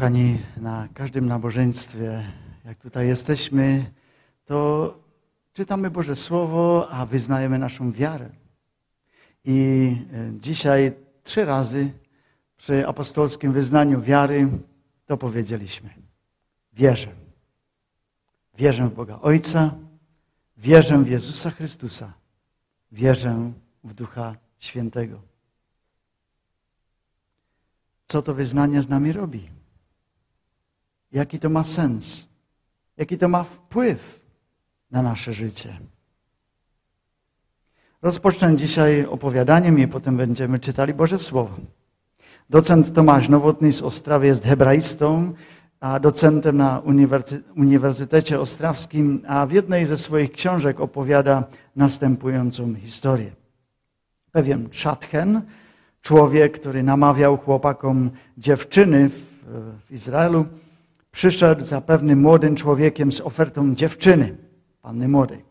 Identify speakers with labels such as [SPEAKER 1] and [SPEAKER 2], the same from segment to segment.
[SPEAKER 1] Kochani, na każdym nabożeństwie, jak tutaj jesteśmy, to czytamy Boże Słowo, a wyznajemy naszą wiarę. I e, dzisiaj trzy razy przy apostolskim wyznaniu wiary to powiedzieliśmy. Wierzę. Wierzę w Boga Ojca, wierzę w Jezusa Chrystusa, wierzę w Ducha Świętego. Co to wyznanie z nami robi? Jaki to ma sens? Jaki to ma wpływ na nasze życie? Rozpocznę dzisiaj opowiadaniem i potem będziemy czytali Boże Słowo. Docent Tomasz Nowotny z Ostrawy jest hebraistą, a docentem na Uniwersytecie Ostrawskim, a w jednej ze swoich książek opowiada następującą historię. Pewien Szatchen, człowiek, który namawiał chłopakom dziewczyny w, w Izraelu, przyszedł za pewnym młodym człowiekiem z ofertą dziewczyny, panny młodej.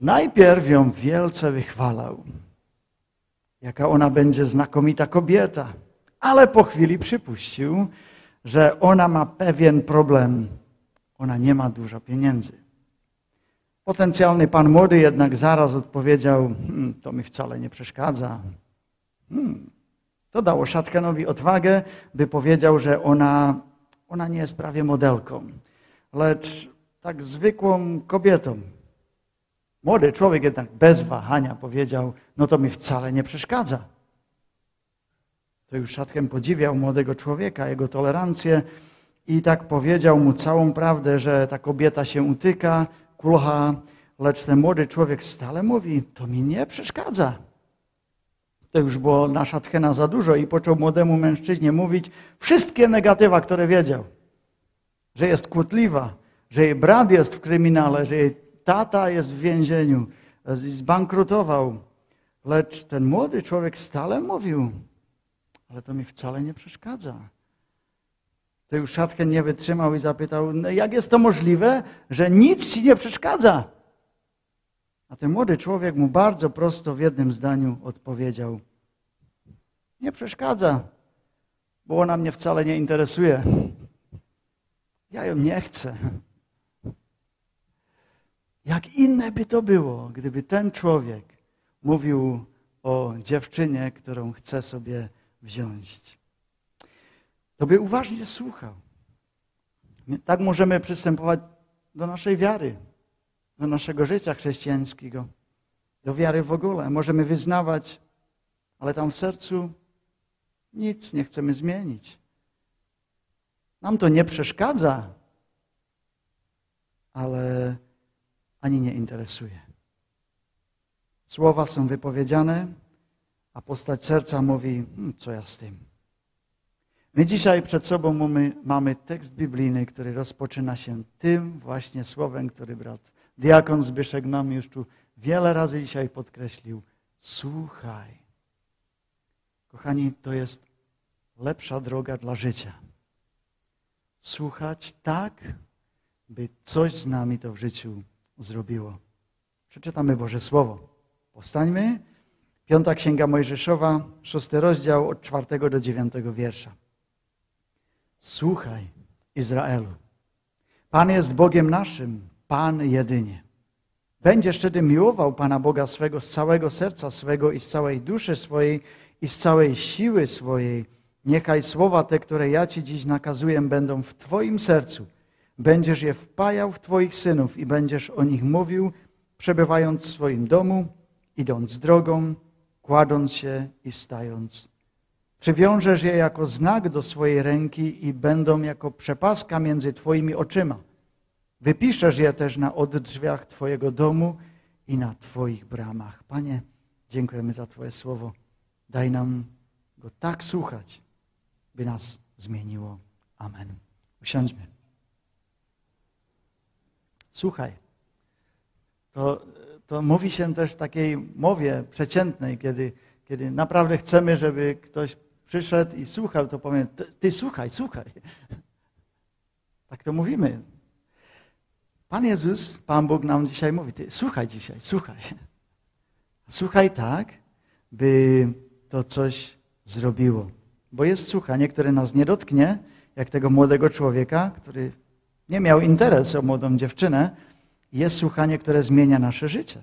[SPEAKER 1] Najpierw ją wielce wychwalał, jaka ona będzie znakomita kobieta, ale po chwili przypuścił, że ona ma pewien problem. Ona nie ma dużo pieniędzy. Potencjalny pan młody jednak zaraz odpowiedział: hm, To mi wcale nie przeszkadza. Hmm. To dało Szatkanowi odwagę, by powiedział, że ona, ona nie jest prawie modelką, lecz tak zwykłą kobietą. Młody człowiek jednak bez wahania powiedział, no to mi wcale nie przeszkadza. To już Szatken podziwiał młodego człowieka, jego tolerancję i tak powiedział mu całą prawdę, że ta kobieta się utyka, kulcha, lecz ten młody człowiek stale mówi, to mi nie przeszkadza. To już było nasza tchena za dużo i począł młodemu mężczyźnie mówić wszystkie negatywa, które wiedział. Że jest kłótliwa, że jej brat jest w kryminale, że jej tata jest w więzieniu, zbankrutował. Lecz ten młody człowiek stale mówił, ale to mi wcale nie przeszkadza. To już Szatchen nie wytrzymał i zapytał, no jak jest to możliwe, że nic ci nie przeszkadza? A ten młody człowiek mu bardzo prosto w jednym zdaniu odpowiedział: Nie przeszkadza, bo ona mnie wcale nie interesuje. Ja ją nie chcę. Jak inne by to było, gdyby ten człowiek mówił o dziewczynie, którą chce sobie wziąć. To by uważnie słuchał. Tak możemy przystępować do naszej wiary do naszego życia chrześcijańskiego, do wiary w ogóle. Możemy wyznawać, ale tam w sercu nic nie chcemy zmienić. Nam to nie przeszkadza, ale ani nie interesuje. Słowa są wypowiedziane, a postać serca mówi, hm, co ja z tym. My dzisiaj przed sobą mamy, mamy tekst biblijny, który rozpoczyna się tym właśnie słowem, który brat Diakon Zbyszek nam już tu wiele razy dzisiaj podkreślił. Słuchaj. Kochani, to jest lepsza droga dla życia. Słuchać tak, by coś z nami to w życiu zrobiło. Przeczytamy Boże Słowo. Powstańmy. Piąta Księga Mojżeszowa, szósty rozdział od czwartego do dziewiątego wiersza. Słuchaj, Izraelu. Pan jest Bogiem naszym, Pan jedynie. Będziesz wtedy miłował Pana Boga swego z całego serca swego i z całej duszy swojej i z całej siły swojej. Niechaj słowa te, które ja Ci dziś nakazuję, będą w Twoim sercu. Będziesz je wpajał w Twoich synów i będziesz o nich mówił, przebywając w swoim domu, idąc drogą, kładąc się i wstając. Przywiążesz je jako znak do swojej ręki i będą jako przepaska między Twoimi oczyma. Wypiszesz je też na oddrzwiach Twojego domu i na Twoich bramach. Panie, dziękujemy za Twoje słowo. Daj nam go tak słuchać, by nas zmieniło. Amen. Usiądźmy. Słuchaj. To, to mówi się też takiej mowie przeciętnej, kiedy, kiedy naprawdę chcemy, żeby ktoś przyszedł i słuchał, to powiem, ty, ty słuchaj, słuchaj. Tak to mówimy. Pan Jezus, Pan Bóg nam dzisiaj mówi, ty słuchaj dzisiaj, słuchaj. Słuchaj tak, by to coś zrobiło. Bo jest słuchanie, które nas nie dotknie jak tego młodego człowieka, który nie miał interesu o młodą dziewczynę, jest słuchanie, które zmienia nasze życie.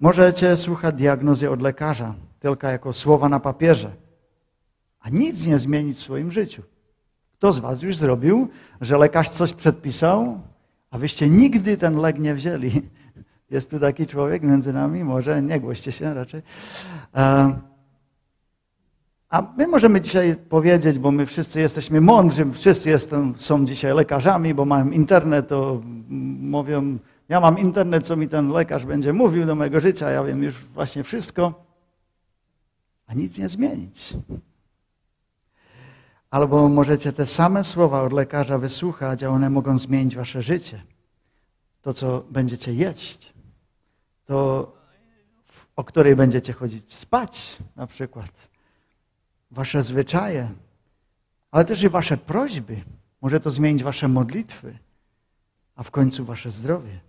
[SPEAKER 1] Możecie słuchać diagnozy od lekarza, tylko jako słowa na papierze, a nic nie zmienić w swoim życiu. Kto z was już zrobił, że lekarz coś przedpisał, a wyście nigdy ten lek nie wzięli? Jest tu taki człowiek między nami? Może nie głoście się raczej. A my możemy dzisiaj powiedzieć, bo my wszyscy jesteśmy mądrzy, wszyscy jestem, są dzisiaj lekarzami, bo mają internet, to mówią, ja mam internet, co mi ten lekarz będzie mówił do mojego życia, ja wiem już właśnie wszystko, a nic nie zmienić. Albo możecie te same słowa od lekarza wysłuchać, a one mogą zmienić wasze życie. To, co będziecie jeść, to o której będziecie chodzić spać na przykład wasze zwyczaje, ale też i wasze prośby. Może to zmienić wasze modlitwy, a w końcu wasze zdrowie.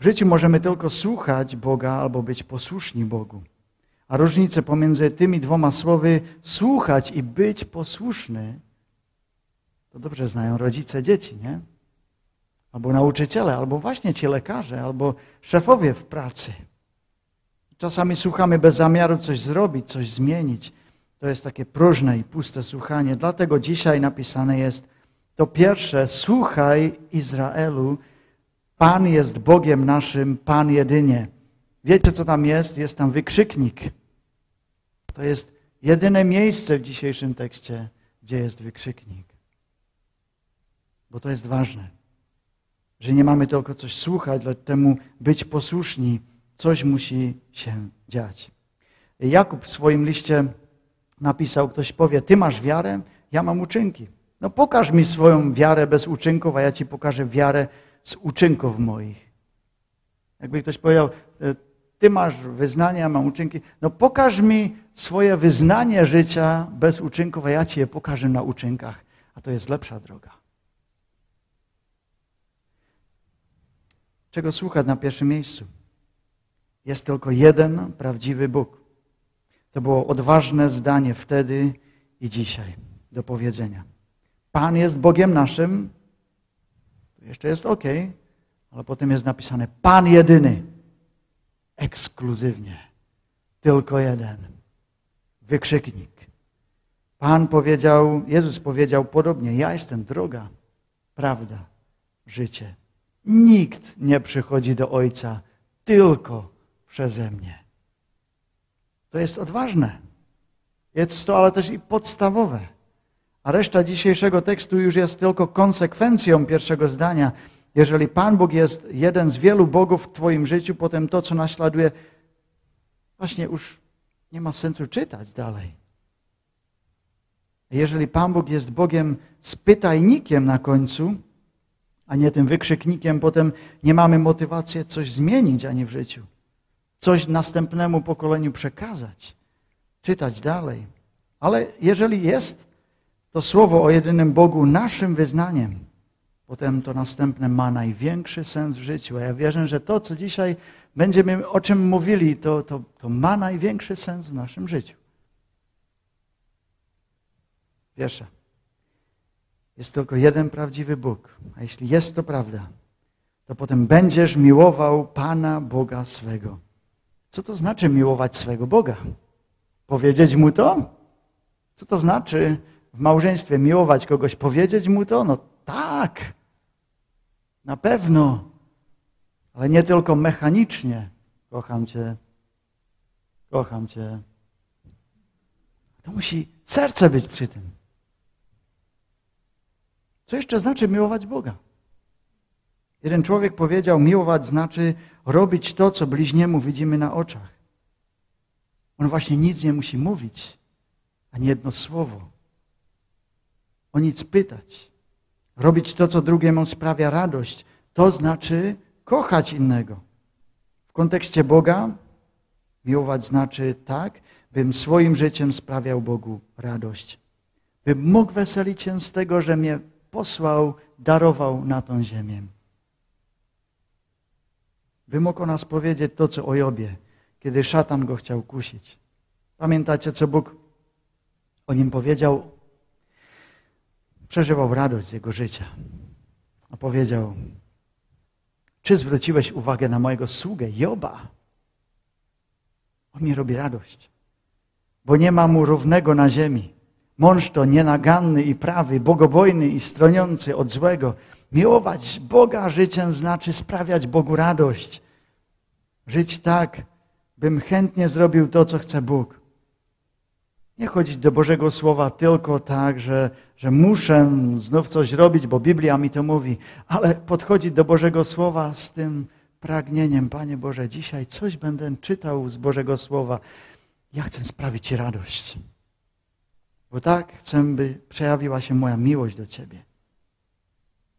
[SPEAKER 1] W życiu możemy tylko słuchać Boga albo być posłuszni Bogu. A różnicę pomiędzy tymi dwoma słowy słuchać i być posłuszny, to dobrze znają rodzice dzieci, nie? Albo nauczyciele, albo właśnie ci lekarze, albo szefowie w pracy. Czasami słuchamy bez zamiaru coś zrobić, coś zmienić. To jest takie próżne i puste słuchanie. Dlatego dzisiaj napisane jest, to pierwsze, słuchaj Izraelu, Pan jest Bogiem naszym, Pan jedynie. Wiecie, co tam jest? Jest tam wykrzyknik. To jest jedyne miejsce w dzisiejszym tekście, gdzie jest wykrzyknik. Bo to jest ważne, że nie mamy tylko coś słuchać, lecz temu być posłuszni. Coś musi się dziać. Jakub w swoim liście napisał, ktoś powie, ty masz wiarę, ja mam uczynki. No pokaż mi swoją wiarę bez uczynków, a ja ci pokażę wiarę z uczynków moich. Jakby ktoś powiedział, e, ty masz wyznanie, ja mam uczynki. No pokaż mi swoje wyznanie życia bez uczynków, a ja ci je pokażę na uczynkach. A to jest lepsza droga. Czego słuchać na pierwszym miejscu? Jest tylko jeden prawdziwy Bóg. To było odważne zdanie wtedy i dzisiaj do powiedzenia. Pan jest Bogiem naszym. To jeszcze jest ok, ale potem jest napisane Pan jedyny. Ekskluzywnie. Tylko jeden. Wykrzyknik. Pan powiedział, Jezus powiedział podobnie: Ja jestem droga, prawda, życie. Nikt nie przychodzi do Ojca tylko przeze mnie. To jest odważne. Jest to ale też i podstawowe. A reszta dzisiejszego tekstu już jest tylko konsekwencją pierwszego zdania. Jeżeli Pan Bóg jest jeden z wielu bogów w Twoim życiu, potem to, co naśladuje, właśnie już nie ma sensu czytać dalej. Jeżeli Pan Bóg jest Bogiem z pytajnikiem na końcu, a nie tym wykrzyknikiem, potem nie mamy motywacji coś zmienić ani w życiu coś następnemu pokoleniu przekazać, czytać dalej. Ale jeżeli jest to słowo o jedynym Bogu naszym wyznaniem, potem to następne ma największy sens w życiu. A ja wierzę, że to, co dzisiaj będziemy o czym mówili, to, to, to ma największy sens w naszym życiu. Pierwsze. Jest tylko jeden prawdziwy Bóg. A jeśli jest to prawda, to potem będziesz miłował Pana Boga swego co to znaczy miłować swego Boga? Powiedzieć mu to? Co to znaczy w małżeństwie miłować kogoś? Powiedzieć mu to? No tak, na pewno, ale nie tylko mechanicznie. Kocham Cię, kocham Cię. To musi serce być przy tym. Co jeszcze znaczy miłować Boga? Jeden człowiek powiedział, miłować znaczy robić to, co bliźniemu widzimy na oczach. On właśnie nic nie musi mówić, ani jedno słowo. O nic pytać. Robić to, co drugiemu sprawia radość, to znaczy kochać innego. W kontekście Boga miłować znaczy tak, bym swoim życiem sprawiał Bogu radość. Bym mógł weselić się z tego, że mnie posłał, darował na tą ziemię by mógł o nas powiedzieć to, co o Jobie, kiedy szatan go chciał kusić. Pamiętacie, co Bóg o nim powiedział? Przeżywał radość z jego życia. A powiedział, czy zwróciłeś uwagę na mojego sługę Joba? On mi robi radość, bo nie ma mu równego na ziemi. Mąż to nienaganny i prawy, bogobojny i stroniący od złego. Miłować Boga życiem znaczy sprawiać Bogu radość. Żyć tak, bym chętnie zrobił to, co chce Bóg. Nie chodzić do Bożego Słowa tylko tak, że, że muszę znów coś robić, bo Biblia mi to mówi, ale podchodzić do Bożego Słowa z tym pragnieniem, Panie Boże, dzisiaj coś będę czytał z Bożego Słowa. Ja chcę sprawić Ci radość. Bo tak chcę, by przejawiła się moja miłość do Ciebie.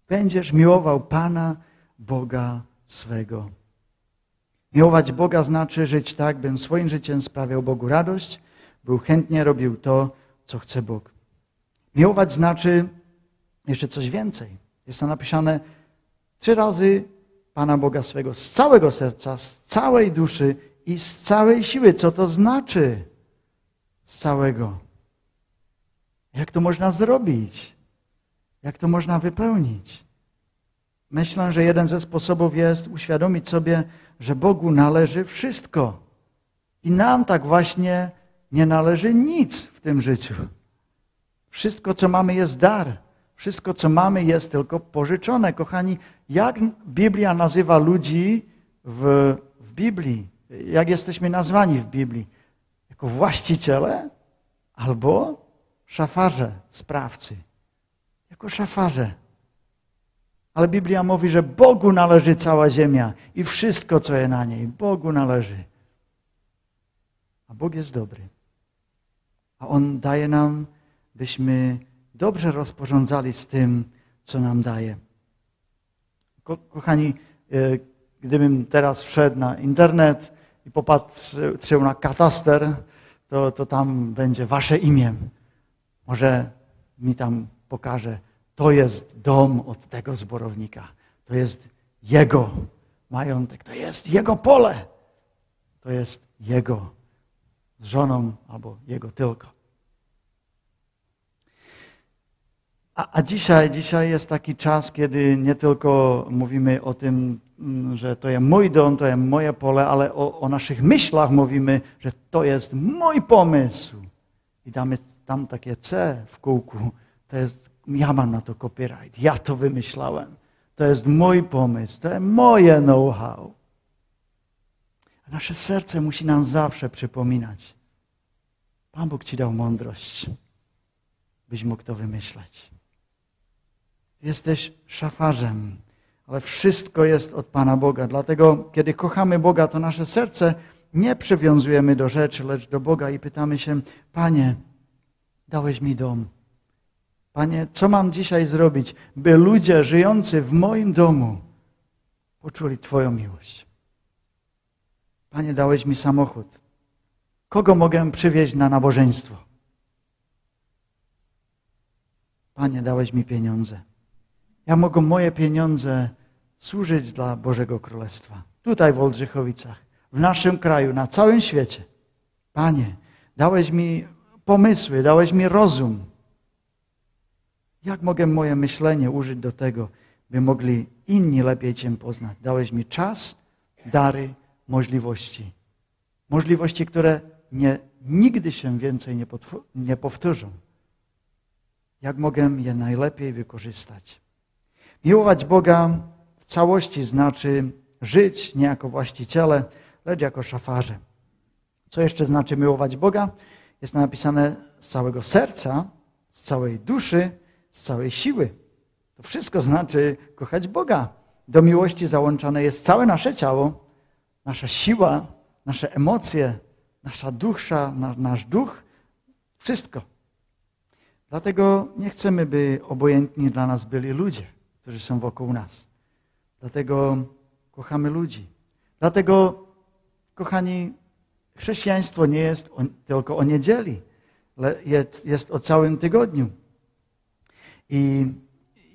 [SPEAKER 1] Będziesz miłował Pana, Boga swego. Miłować Boga znaczy żyć tak, bym swoim życiem sprawiał Bogu radość, był chętnie robił to, co chce Bóg. Miłować znaczy jeszcze coś więcej. Jest to napisane trzy razy Pana Boga swego z całego serca, z całej duszy i z całej siły. Co to znaczy? Z całego. Jak to można zrobić? Jak to można wypełnić? Myślę, że jeden ze sposobów jest uświadomić sobie, że Bogu należy wszystko. I nam tak właśnie nie należy nic w tym życiu. Wszystko, co mamy, jest dar. Wszystko, co mamy, jest tylko pożyczone. Kochani, jak Biblia nazywa ludzi w, w Biblii? Jak jesteśmy nazwani w Biblii? Jako właściciele albo szafarze, sprawcy. Jako szafarze. Ale Biblia mówi, że Bogu należy cała ziemia i wszystko, co jest na niej. Bogu należy. A Bóg jest dobry. A On daje nam, byśmy dobrze rozporządzali z tym, co nam daje. Ko kochani, e, gdybym teraz wszedł na internet i popatrzył na kataster, to, to tam będzie wasze imię. Może mi tam pokaże, to jest dom od tego zborownika. To jest jego majątek, to jest jego pole. To jest jego z żoną albo jego tylko. A, a dzisiaj, dzisiaj jest taki czas, kiedy nie tylko mówimy o tym, mm, że to jest mój dom, to jest moje pole, ale o, o naszych myślach mówimy, że to jest mój pomysł. I damy tam takie C w kółku. To jest, ja mam na to copyright, ja to wymyślałem. To jest mój pomysł, to jest moje know-how. Nasze serce musi nam zawsze przypominać. Pan Bóg Ci dał mądrość, byś mógł to wymyślać. Jesteś szafarzem, ale wszystko jest od Pana Boga. Dlatego, kiedy kochamy Boga, to nasze serce nie przywiązujemy do rzeczy, lecz do Boga i pytamy się, Panie, dałeś mi dom. Panie, co mam dzisiaj zrobić, by ludzie żyjący w moim domu poczuli Twoją miłość? Panie, dałeś mi samochód. Kogo mogę przywieźć na nabożeństwo? Panie, dałeś mi pieniądze. Ja mogą moje pieniądze służyć dla Bożego Królestwa. Tutaj w Oldrzychowicach, w naszym kraju, na całym świecie. Panie, dałeś mi pomysły, dałeś mi rozum. Jak mogę moje myślenie użyć do tego, by mogli inni lepiej Cię poznać? Dałeś mi czas, dary, możliwości. Możliwości, które nie, nigdy się więcej nie, nie powtórzą. Jak mogę je najlepiej wykorzystać? Miłować Boga w całości znaczy żyć nie jako właściciele, lecz jako szafarze. Co jeszcze znaczy miłować Boga? Jest napisane z całego serca, z całej duszy, z całej siły. To wszystko znaczy kochać Boga. Do miłości załączane jest całe nasze ciało, nasza siła, nasze emocje, nasza dusza, nasz duch, wszystko. Dlatego nie chcemy, by obojętni dla nas byli ludzie którzy są wokół nas. Dlatego kochamy ludzi. Dlatego, kochani, chrześcijaństwo nie jest o, tylko o niedzieli, jest, jest o całym tygodniu. I,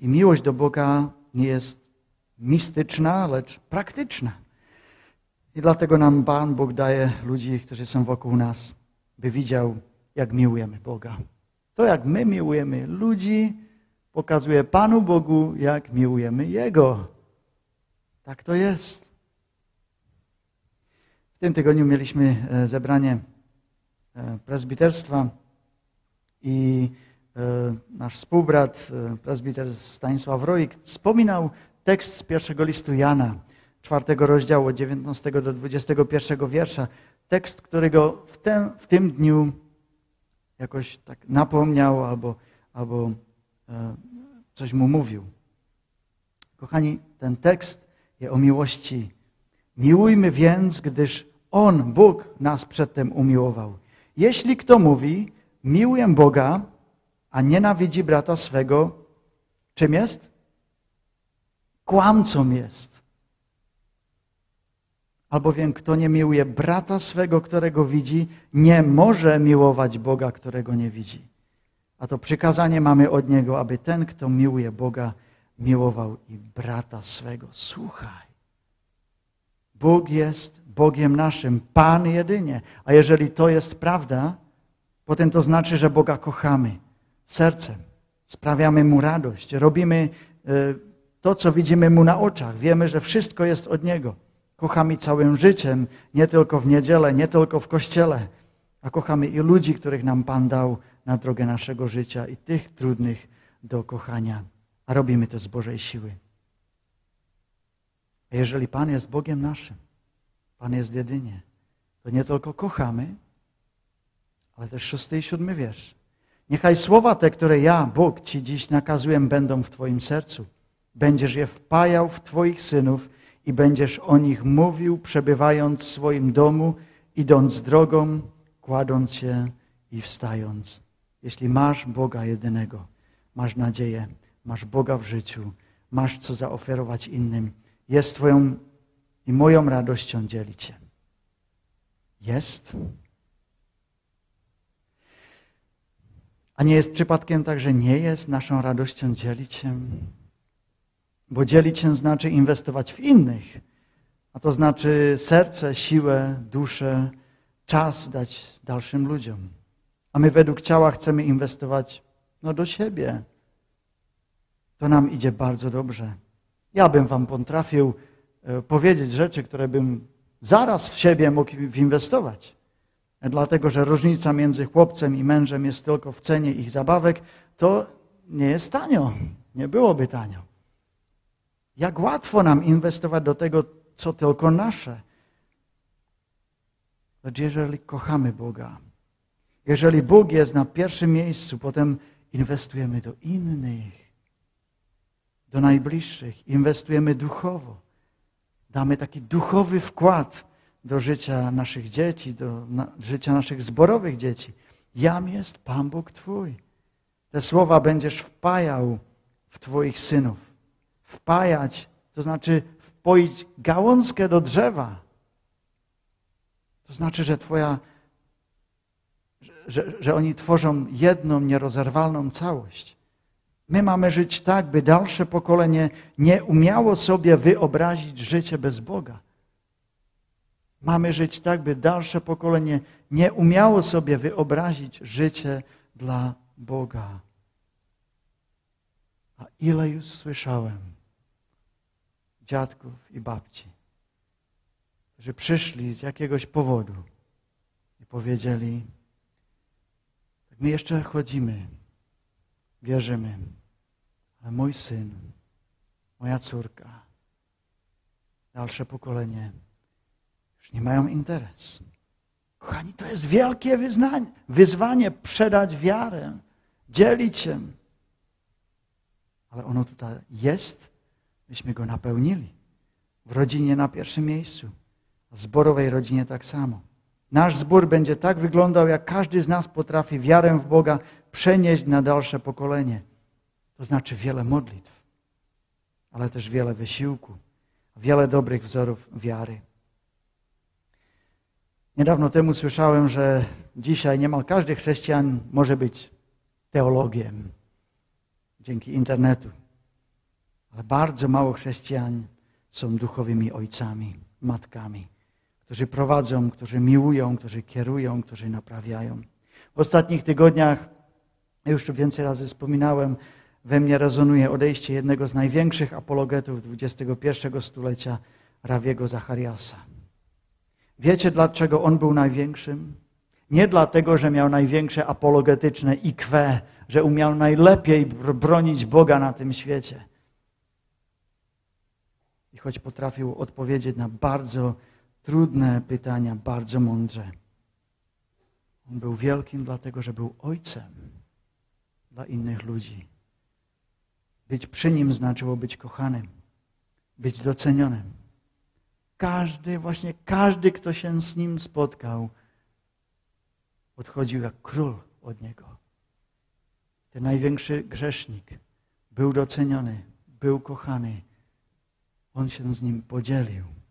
[SPEAKER 1] I miłość do Boga nie jest mistyczna, lecz praktyczna. I dlatego nam Pan Bóg daje ludzi, którzy są wokół nas, by widział, jak miłujemy Boga. To, jak my miłujemy ludzi, pokazuje Panu Bogu, jak miłujemy Jego. Tak to jest. W tym tygodniu mieliśmy e, zebranie e, prezbiterstwa i e, nasz współbrat, prezbiter Stanisław Rojik, wspominał tekst z pierwszego listu Jana, czwartego rozdziału, od 19 do 21 wiersza. Tekst, którego w, ten, w tym dniu jakoś tak napomniał albo, albo coś mu mówił. Kochani, ten tekst jest o miłości. Miłujmy więc, gdyż On, Bóg, nas przedtem umiłował. Jeśli kto mówi, miłuję Boga, a nienawidzi brata swego, czym jest? Kłamcą jest. Albowiem kto nie miłuje brata swego, którego widzi, nie może miłować Boga, którego nie widzi. A to przykazanie mamy od Niego, aby ten, kto miłuje Boga, miłował i brata swego. Słuchaj. Bóg jest Bogiem naszym, Pan jedynie. A jeżeli to jest prawda, potem to znaczy, że Boga kochamy sercem. Sprawiamy Mu radość. Robimy e, to, co widzimy Mu na oczach. Wiemy, że wszystko jest od Niego. Kochamy całym życiem, nie tylko w niedzielę, nie tylko w kościele, a kochamy i ludzi, których nam Pan dał na drogę naszego życia i tych trudnych do kochania. A robimy to z Bożej siły. A jeżeli Pan jest Bogiem naszym, Pan jest jedynie, to nie tylko kochamy, ale też szósty i siódmy wiersz. Niechaj słowa te, które ja, Bóg, Ci dziś nakazuję, będą w Twoim sercu. Będziesz je wpajał w Twoich synów i będziesz o nich mówił, przebywając w swoim domu, idąc drogą, kładąc się i wstając. Jeśli masz Boga jedynego, masz nadzieję, masz Boga w życiu, masz co zaoferować innym, jest Twoją i moją radością dzielić się. Jest. A nie jest przypadkiem tak, że nie jest naszą radością dzielić się? Bo dzielić się znaczy inwestować w innych, a to znaczy serce, siłę, duszę, czas dać dalszym ludziom. A my według ciała chcemy inwestować no, do siebie. To nam idzie bardzo dobrze. Ja bym wam potrafił e, powiedzieć rzeczy, które bym zaraz w siebie mógł inwestować. Dlatego, że różnica między chłopcem i mężem jest tylko w cenie ich zabawek, to nie jest tanio. Nie byłoby tanio. Jak łatwo nam inwestować do tego, co tylko nasze. Lecz jeżeli kochamy Boga, jeżeli Bóg jest na pierwszym miejscu, potem inwestujemy do innych, do najbliższych, inwestujemy duchowo. Damy taki duchowy wkład do życia naszych dzieci, do na, życia naszych zborowych dzieci. Jam jest Pan Bóg Twój. Te słowa będziesz wpajał w Twoich synów. Wpajać, to znaczy wpoić gałązkę do drzewa. To znaczy, że Twoja że, że oni tworzą jedną, nierozerwalną całość. My mamy żyć tak, by dalsze pokolenie nie umiało sobie wyobrazić życie bez Boga. Mamy żyć tak, by dalsze pokolenie nie umiało sobie wyobrazić życie dla Boga. A ile już słyszałem dziadków i babci, którzy przyszli z jakiegoś powodu i powiedzieli, My jeszcze chodzimy, wierzymy, ale mój syn, moja córka, dalsze pokolenie już nie mają interes. Kochani, to jest wielkie wyznanie, wyzwanie przedać wiarę, dzielić się. Ale ono tutaj jest, myśmy go napełnili. W rodzinie na pierwszym miejscu, w zborowej rodzinie tak samo. Nasz zbór będzie tak wyglądał, jak każdy z nas potrafi wiarę w Boga przenieść na dalsze pokolenie. To znaczy wiele modlitw, ale też wiele wysiłku, wiele dobrych wzorów wiary. Niedawno temu słyszałem, że dzisiaj niemal każdy chrześcijan może być teologiem dzięki internetu. Ale bardzo mało chrześcijan są duchowymi ojcami, matkami którzy prowadzą, którzy miłują, którzy kierują, którzy naprawiają. W ostatnich tygodniach, już więcej razy wspominałem, we mnie rezonuje odejście jednego z największych apologetów XXI stulecia, Rawiego Zachariasa. Wiecie, dlaczego on był największym? Nie dlatego, że miał największe apologetyczne IQ, że umiał najlepiej bronić Boga na tym świecie. I choć potrafił odpowiedzieć na bardzo trudne pytania, bardzo mądrze. On był wielkim, dlatego że był ojcem dla innych ludzi. Być przy nim znaczyło być kochanym, być docenionym. Każdy, właśnie każdy, kto się z nim spotkał, odchodził jak król od niego. Ten największy grzesznik był doceniony, był kochany. On się z nim podzielił.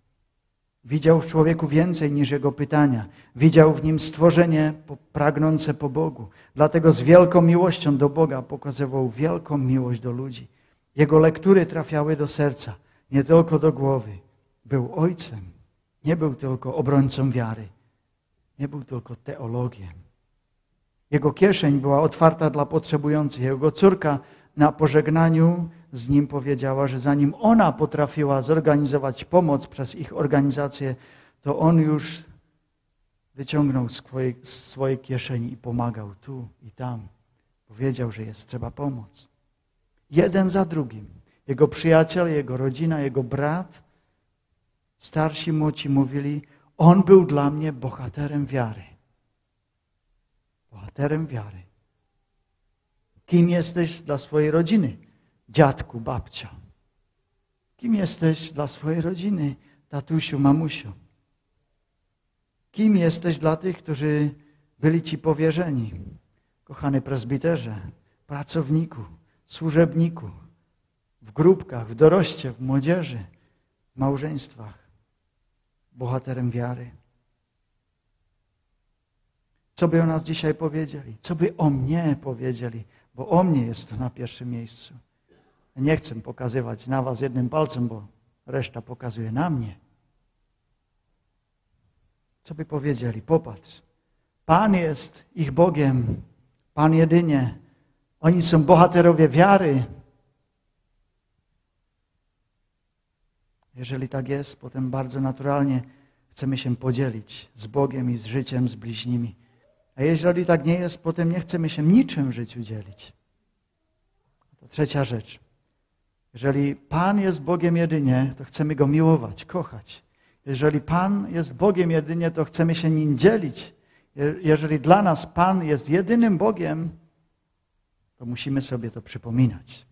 [SPEAKER 1] Widział w człowieku więcej niż jego pytania. Widział w nim stworzenie pragnące po Bogu. Dlatego z wielką miłością do Boga pokazywał wielką miłość do ludzi. Jego lektury trafiały do serca, nie tylko do głowy. Był ojcem, nie był tylko obrońcą wiary, nie był tylko teologiem. Jego kieszeń była otwarta dla potrzebujących. Jego córka na pożegnaniu z nim powiedziała, że zanim ona potrafiła zorganizować pomoc przez ich organizację, to on już wyciągnął z swojej, z swojej kieszeni i pomagał tu i tam. Powiedział, że jest trzeba pomóc. Jeden za drugim. Jego przyjaciel, jego rodzina, jego brat, starsi młodzi mówili, on był dla mnie bohaterem wiary. Bohaterem wiary. Kim jesteś dla swojej rodziny? Dziadku, babcia. Kim jesteś dla swojej rodziny? Tatusiu, mamusiu. Kim jesteś dla tych, którzy byli Ci powierzeni? Kochany prezbiterze, pracowniku, służebniku, w grupkach, w doroście, w młodzieży, w małżeństwach. Bohaterem wiary. Co by o nas dzisiaj powiedzieli? Co by o mnie powiedzieli? Bo o mnie jest to na pierwszym miejscu. Nie chcę pokazywać na was jednym palcem, bo reszta pokazuje na mnie. Co by powiedzieli? Popatrz. Pan jest ich Bogiem. Pan jedynie. Oni są bohaterowie wiary. Jeżeli tak jest, potem bardzo naturalnie chcemy się podzielić z Bogiem i z życiem, z bliźnimi. A jeżeli tak nie jest, potem nie chcemy się niczym w życiu dzielić. To trzecia rzecz. Jeżeli Pan jest Bogiem jedynie, to chcemy Go miłować, kochać. Jeżeli Pan jest Bogiem jedynie, to chcemy się Nim dzielić. Jeżeli dla nas Pan jest jedynym Bogiem, to musimy sobie to przypominać.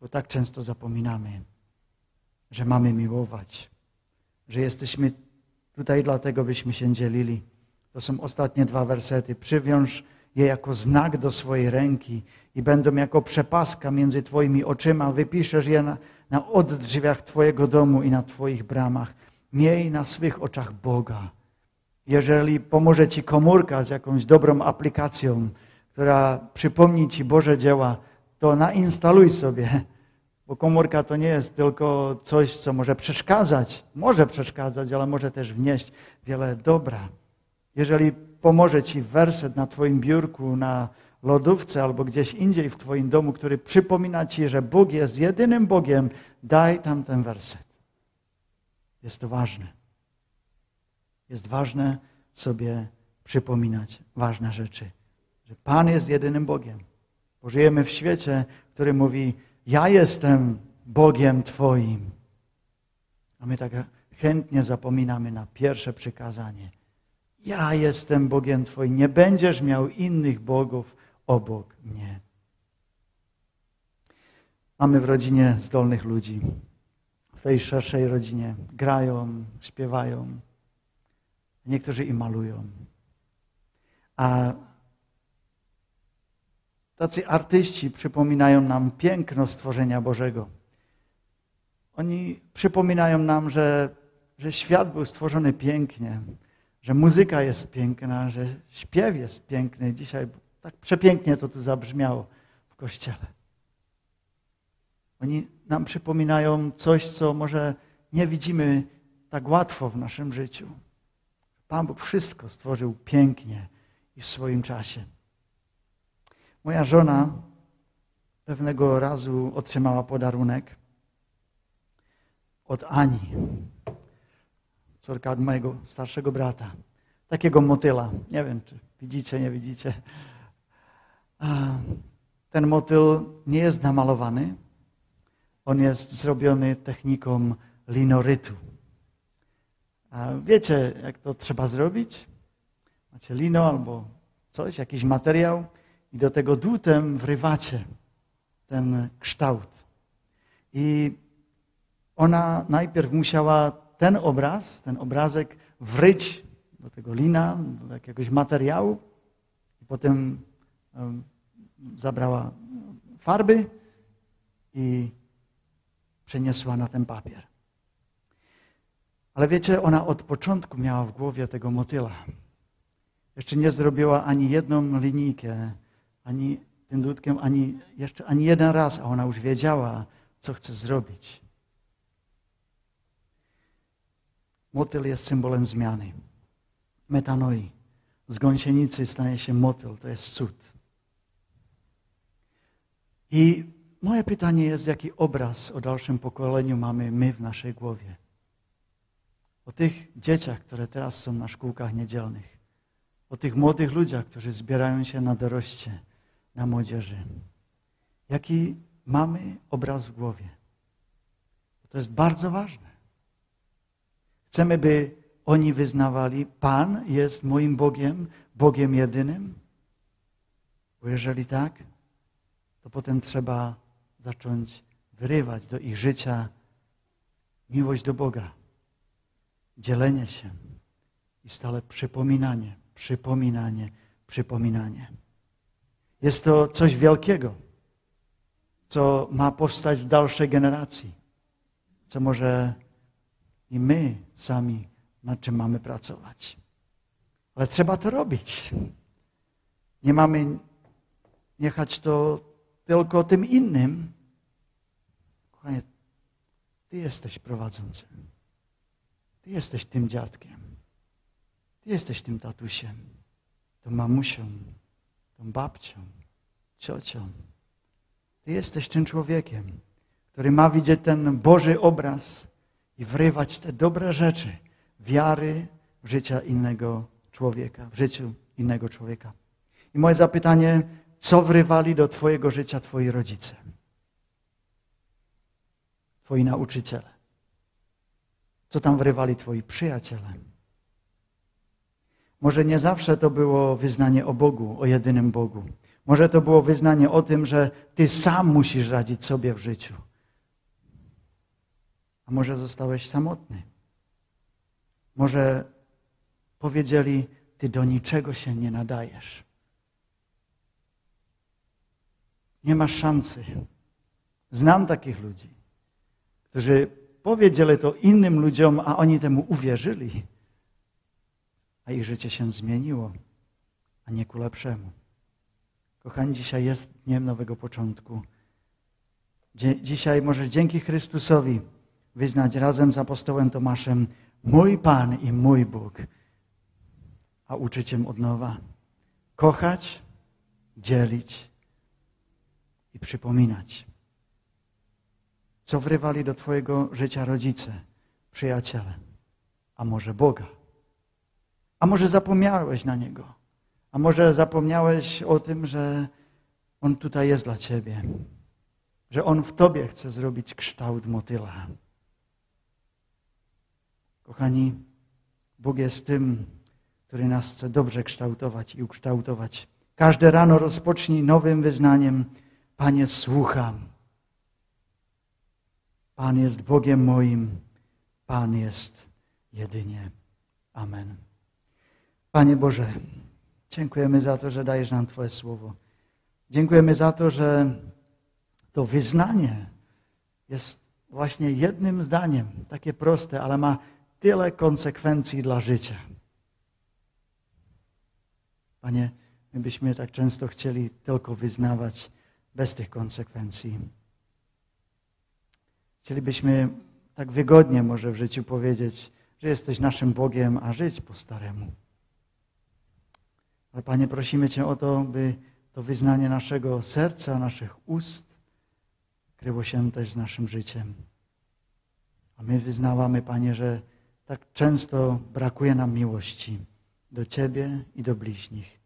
[SPEAKER 1] Bo tak często zapominamy, że mamy miłować, że jesteśmy tutaj dlatego, byśmy się dzielili. To są ostatnie dwa wersety. Przywiąż je jako znak do swojej ręki i będą jako przepaska między Twoimi oczyma. Wypiszesz je na, na oddrzwiach Twojego domu i na Twoich bramach. Miej na swych oczach Boga. Jeżeli pomoże Ci komórka z jakąś dobrą aplikacją, która przypomni Ci Boże dzieła, to nainstaluj sobie, bo komórka to nie jest tylko coś, co może przeszkadzać. Może przeszkadzać, ale może też wnieść wiele dobra. Jeżeli pomoże Ci werset na Twoim biurku, na lodówce albo gdzieś indziej w Twoim domu, który przypomina Ci, że Bóg jest jedynym Bogiem, daj tam ten werset. Jest to ważne. Jest ważne sobie przypominać ważne rzeczy. Że Pan jest jedynym Bogiem. Bo żyjemy w świecie, który mówi, ja jestem Bogiem Twoim. A my tak chętnie zapominamy na pierwsze przykazanie. Ja jestem Bogiem Twoim. Nie będziesz miał innych bogów obok mnie. Mamy w rodzinie zdolnych ludzi. W tej szerszej rodzinie grają, śpiewają. Niektórzy i malują. A tacy artyści przypominają nam piękno stworzenia Bożego. Oni przypominają nam, że, że świat był stworzony pięknie, że muzyka jest piękna, że śpiew jest piękny. Dzisiaj tak przepięknie to tu zabrzmiało w kościele. Oni nam przypominają coś, co może nie widzimy tak łatwo w naszym życiu. Pan Bóg wszystko stworzył pięknie i w swoim czasie. Moja żona pewnego razu otrzymała podarunek od Ani, córka od mojego starszego brata. Takiego motyla. Nie wiem, czy widzicie, nie widzicie. Ten motyl nie jest namalowany. On jest zrobiony techniką linorytu. A wiecie, jak to trzeba zrobić? Macie lino albo coś, jakiś materiał i do tego dłutem wrywacie ten kształt. I ona najpierw musiała ten obraz, ten obrazek wryć do tego lina, do jakiegoś materiału i potem zabrała farby i przeniosła na ten papier. Ale wiecie, ona od początku miała w głowie tego motyla. Jeszcze nie zrobiła ani jedną linijkę, ani tym dudkiem, ani jeszcze ani jeden raz, a ona już wiedziała, co chce zrobić. Motyl jest symbolem zmiany. Metanoi. Z gąsienicy staje się motyl. To jest cud. I moje pytanie jest, jaki obraz o dalszym pokoleniu mamy my w naszej głowie? O tych dzieciach, które teraz są na szkółkach niedzielnych. O tych młodych ludziach, którzy zbierają się na doroście, na młodzieży. Jaki mamy obraz w głowie? To jest bardzo ważne. Chcemy, by oni wyznawali, Pan jest moim Bogiem, Bogiem jedynym? Bo jeżeli tak, to potem trzeba zacząć wyrywać do ich życia miłość do Boga, dzielenie się i stale przypominanie, przypominanie, przypominanie. Jest to coś wielkiego, co ma powstać w dalszej generacji, co może i my sami nad czym mamy pracować. Ale trzeba to robić. Nie mamy jechać to tylko tym innym. Kochanie, Ty jesteś prowadzącym. Ty jesteś tym dziadkiem. Ty jesteś tym tatusiem, tą mamusią, tą babcią, ciocią. Ty jesteś tym człowiekiem, który ma widzieć ten Boży obraz i wrywać te dobre rzeczy wiary w życia innego człowieka, w życiu innego człowieka. I moje zapytanie, co wrywali do Twojego życia Twoi rodzice? Twoi nauczyciele? Co tam wrywali Twoi przyjaciele? Może nie zawsze to było wyznanie o Bogu, o jedynym Bogu. Może to było wyznanie o tym, że Ty sam musisz radzić sobie w życiu. A może zostałeś samotny. Może powiedzieli, Ty do niczego się nie nadajesz. Nie masz szansy. Znam takich ludzi, którzy powiedzieli to innym ludziom, a oni temu uwierzyli, a ich życie się zmieniło, a nie ku lepszemu. Kochani, dzisiaj jest dniem nowego początku. Dzisiaj możesz dzięki Chrystusowi wyznać razem z apostołem Tomaszem mój Pan i mój Bóg, a uczyć od nowa. Kochać, dzielić i przypominać. Co wrywali do Twojego życia rodzice, przyjaciele, a może Boga? A może zapomniałeś na Niego? A może zapomniałeś o tym, że On tutaj jest dla Ciebie? Że On w Tobie chce zrobić kształt motyla? Kochani, Bóg jest tym, który nas chce dobrze kształtować i ukształtować. Każde rano rozpocznij nowym wyznaniem: Panie, słucham. Pan jest Bogiem moim, Pan jest jedynie. Amen. Panie Boże, dziękujemy za to, że dajesz nam Twoje słowo. Dziękujemy za to, że to wyznanie jest właśnie jednym zdaniem, takie proste, ale ma tyle konsekwencji dla życia. Panie, my byśmy tak często chcieli tylko wyznawać bez tych konsekwencji. Chcielibyśmy tak wygodnie może w życiu powiedzieć, że jesteś naszym Bogiem, a żyć po staremu. Ale Panie, prosimy Cię o to, by to wyznanie naszego serca, naszych ust kryło się też z naszym życiem. A my wyznawamy, Panie, że tak często brakuje nam miłości do Ciebie i do bliźnich.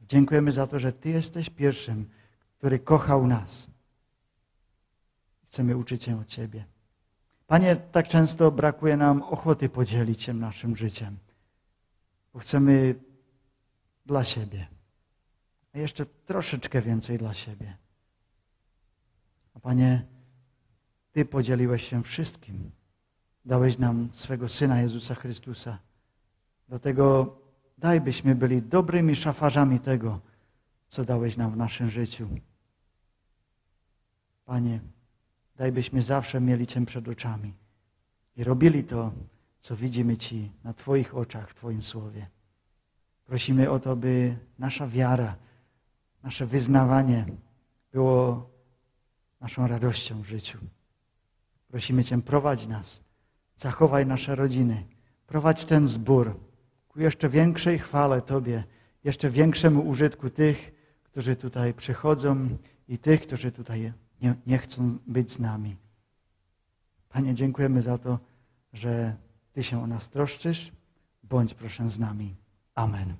[SPEAKER 1] Dziękujemy za to, że Ty jesteś pierwszym, który kochał nas. Chcemy uczyć się od Ciebie. Panie, tak często brakuje nam ochoty podzielić się naszym życiem, bo chcemy dla siebie, a jeszcze troszeczkę więcej dla siebie. A Panie, Ty podzieliłeś się wszystkim. Dałeś nam swego Syna Jezusa Chrystusa. Dlatego daj, byśmy byli dobrymi szafarzami tego, co dałeś nam w naszym życiu. Panie, daj, byśmy zawsze mieli Cię przed oczami i robili to, co widzimy Ci na Twoich oczach, w Twoim Słowie. Prosimy o to, by nasza wiara, nasze wyznawanie było naszą radością w życiu. Prosimy Cię, prowadź nas, zachowaj nasze rodziny, prowadź ten zbór ku jeszcze większej chwale Tobie, jeszcze większemu użytku tych, którzy tutaj przychodzą i tych, którzy tutaj nie, nie chcą być z nami. Panie, dziękujemy za to, że Ty się o nas troszczysz. Bądź proszę z nami. Amen.